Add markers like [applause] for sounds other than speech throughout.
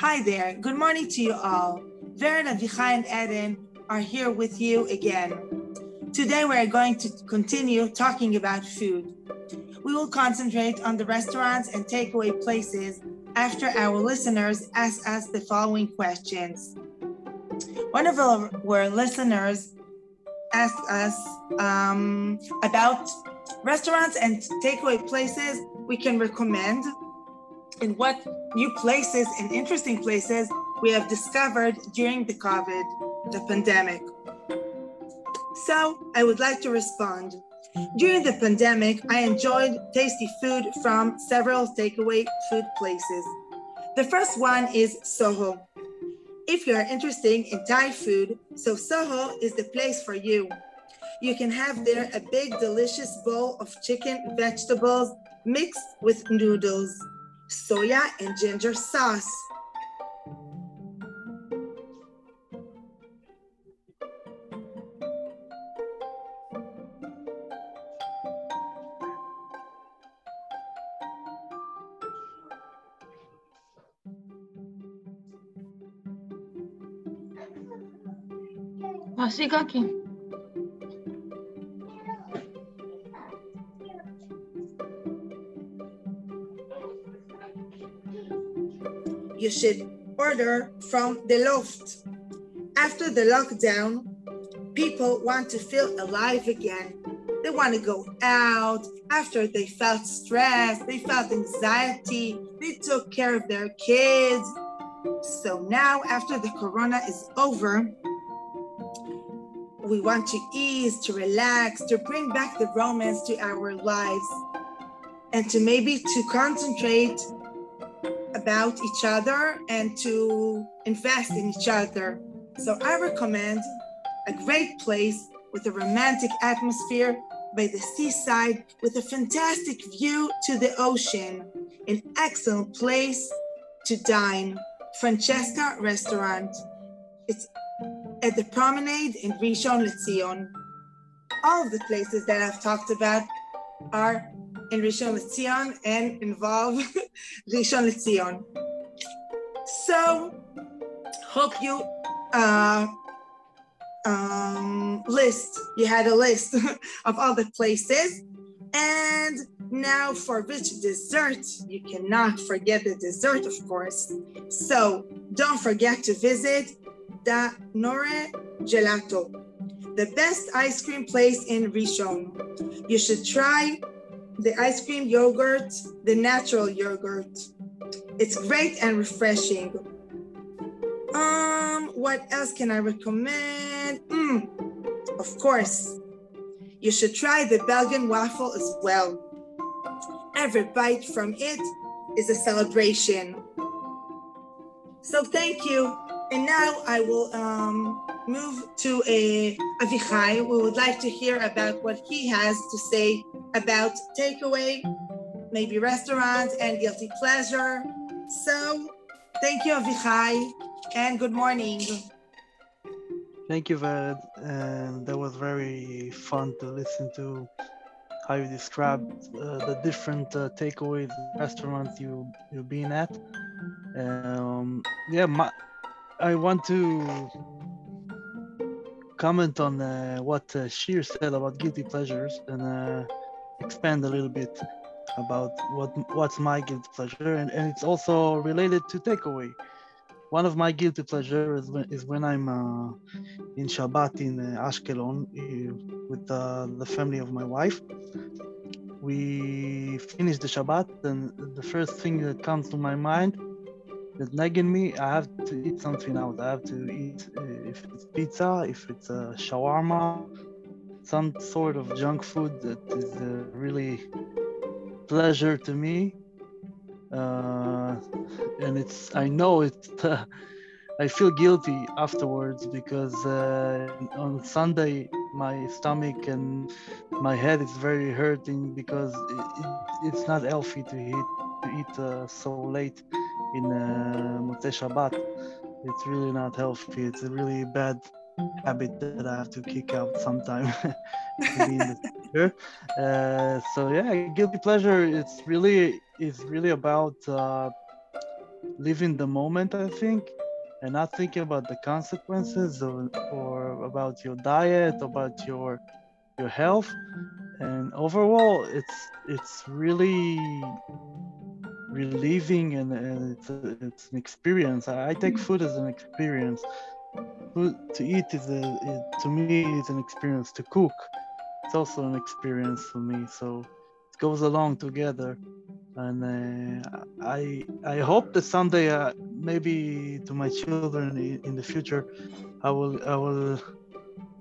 Hi there. Good morning to you all. Vered, Avichai, and Eden are here with you again. Today we are going to continue talking about food. We will concentrate on the restaurants and takeaway places after our listeners ask us the following questions. One of our listeners asked us um, about restaurants and takeaway places we can recommend and what new places and interesting places we have discovered during the COVID, the pandemic. So I would like to respond. During the pandemic, I enjoyed tasty food from several takeaway food places. The first one is Soho. If you are interested in Thai food, so Soho is the place for you. You can have there a big, delicious bowl of chicken, vegetables mixed with noodles soya and ginger sauce. Ah, siga you should order from the loft. After the lockdown, people want to feel alive again. They want to go out after they felt stress, they felt anxiety, they took care of their kids. So now, after the corona is over, we want to ease, to relax, to bring back the romance to our lives, and to maybe to concentrate about each other and to invest in each other. So I recommend a great place with a romantic atmosphere by the seaside with a fantastic view to the ocean, an excellent place to dine. Francesca Restaurant. It's at the promenade in Rishon LeZion. All of the places that I've talked about are in Rishon LeZion and involve [laughs] Rishon LeZion. So, hope you uh, um, list, you had a list [laughs] of all the places. And now for rich dessert, you cannot forget the dessert, of course. So don't forget to visit Da Nore Gelato, the best ice cream place in Rishon. You should try the ice cream yogurt, the natural yogurt. It's great and refreshing. Um, what else can I recommend? Mm, of course, you should try the Belgian waffle as well. Every bite from it is a celebration. So thank you. And now I will um, move to a Avichai. We would like to hear about what he has to say about takeaway, maybe restaurants and guilty pleasure. So thank you, Avichai, and good morning. Thank you, Vered. And that was very fun to listen to how you described uh, the different uh, takeaway restaurants you you've been at. Um, yeah, my, I want to comment on uh, what uh, Shir said about guilty pleasures and uh, expand a little bit about what what's my guilty pleasure and, and it's also related to takeaway. One of my guilty pleasures is when, is when I'm uh, in Shabbat in uh, Ashkelon uh, with the family of my wife. We finish the Shabbat and the first thing that comes to my mind that nagging me, I have to eat something out. I have to eat uh, if it's pizza, if it's a shawarma, some sort of junk food that is uh, really pleasure to me. Uh, and it's I know it. [laughs] I feel guilty afterwards because uh, on Sunday my stomach and my head is very hurting because it, it, it's not healthy to eat to eat uh, so late in uh, Shabbat. It's really not healthy. It's a really bad habit that I have to kick out sometime. [laughs] uh, so yeah, guilty pleasure. It's really it's really about uh, live in the moment, I think, and not thinking about the consequences or, or about your diet, about your your health. And overall, it's it's really relieving and, and it's, a, it's an experience. I, I, take food as an experience. Food to eat is a it, to me is an experience. To cook, it's also an experience for me. So it goes along together and uh, I I hope that someday uh, maybe to my children in the future I will I will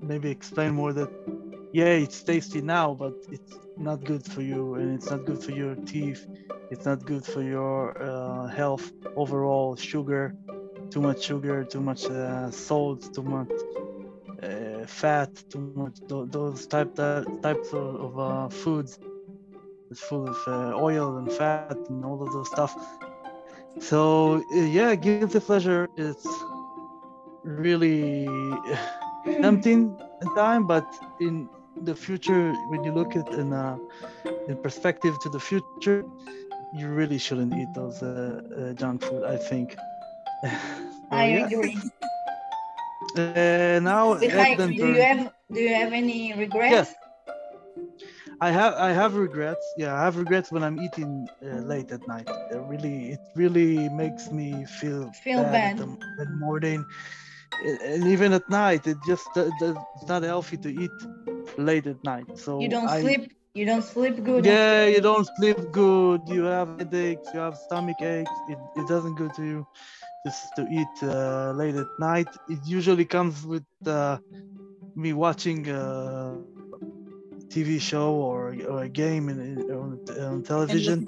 maybe explain more that yeah it's tasty now but it's not good for you and it's not good for your teeth. It's not good for your uh, health overall. Sugar too much sugar too much uh, salt too much uh, fat too much those type types of, of uh, foods. It's full of uh, oil and fat and all of those stuff. So uh, yeah, guilty pleasure. Is really [laughs] tempting at time, but in the future, when you look at in uh, in perspective to the future, you really shouldn't eat those uh, uh junk food. I think. [laughs] I agree. Uh, now, do you have do you have any regrets? Yes. I have I have regrets. Yeah, I have regrets when I'm eating uh, late at night. It really it really makes me feel feel bad, bad. In the morning, and even at night. It just uh, it's not healthy to eat late at night. So you don't I, sleep. You don't sleep good. Yeah, you don't sleep good. You have headaches. You have stomach aches. It, it doesn't go to you just to eat uh, late at night. It usually comes with uh, me watching uh, TV show or, or a game in, in on, on, television.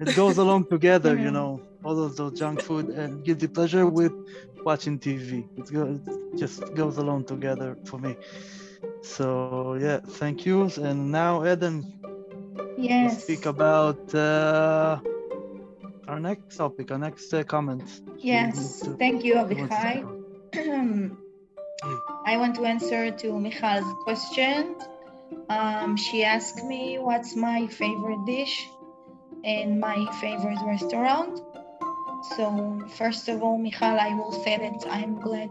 It goes along together, you [laughs] know, all of those junk food and guilty pleasure with watching TV. It, just goes along together for me. So yeah, thank you. And now Eden, yes, speak about uh, our next topic, our next uh, comment. Yes, to, thank you, Avichai. [clears throat] I want to answer to Michal's question um, she asked me what's my favorite dish in my favorite restaurant. So first of all, Michal, I will say that I'm glad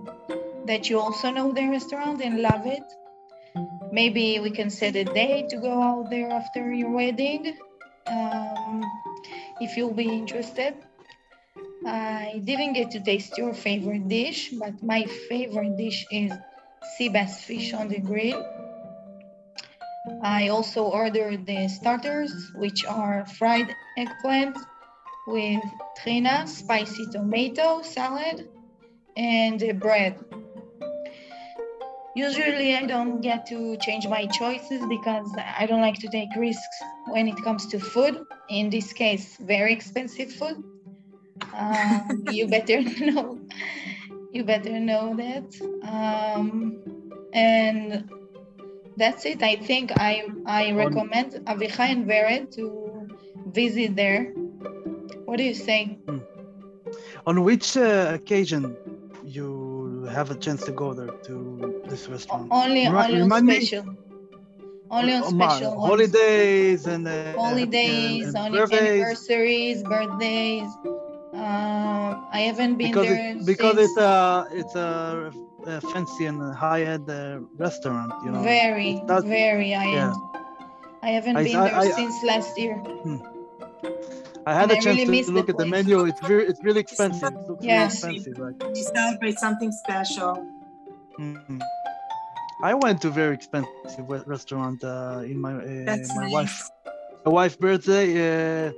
that you also know the restaurant and love it. Maybe we can set a day to go out there after your wedding, um, if you'll be interested. I didn't get to taste your favorite dish, but my favorite dish is sea bass fish on the grill. I also ordered the starters, which are fried eggplant with trina, spicy tomato salad, and bread. Usually I don't get to change my choices because I don't like to take risks when it comes to food. In this case, very expensive food. Um, [laughs] you better know. You better know that. Um, and that's it. I think I I recommend Avichai and Vered to visit there. What do you say? Hmm. On which uh, occasion you have a chance to go there to this restaurant? Only, only on special. Me? Only on special ones. holidays and uh, holidays, and, and only birthdays. anniversaries, birthdays. Uh, I haven't been because there it, because since... it's a it's a uh, fancy and high-end uh, restaurant. You know, very, very high-end. Yeah. I haven't I, been I, there I, since last year. Hmm. I had and a chance really to look the at the menu. It's very, it's really expensive. It looks yes. really expensive. Like. You celebrate something special. Mm-hmm. I went to very expensive restaurant uh, in my uh, That's my nice. wife my wife's birthday. Uh,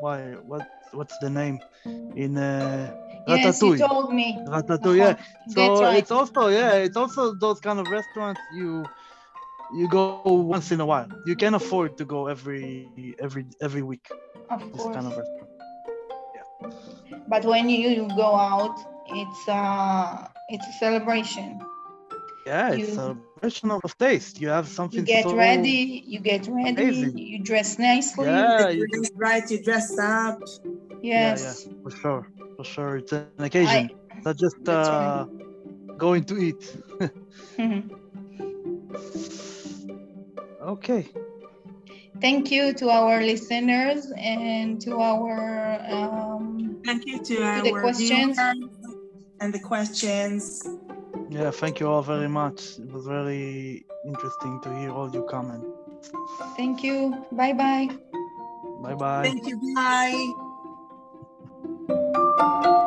why? What? What's the name? In uh, Yes, you told me. Ratatouille, yeah. [laughs] So right. it's also yeah, it's also those kind of restaurants you you go once in a while. You can afford to go every every every week. Of this course. kind of restaurant. Yeah. But when you go out, it's uh it's a celebration. Yeah, you, it's a celebration of taste. You have something. You get so ready. You get ready. Amazing. You dress nicely. Yeah, you, you right. You dress up. Yes. Yeah, yeah, for sure for sure. It's an occasion, I, not just uh, right. going to eat. [laughs] mm-hmm. Okay. thank you to our listeners and to our um, Thank you to our the questions. and the questions. Yeah, thank you all very much. It was very interesting to hear all your comments. thank you. Bye bye. Bye bye. Thank you. Bye.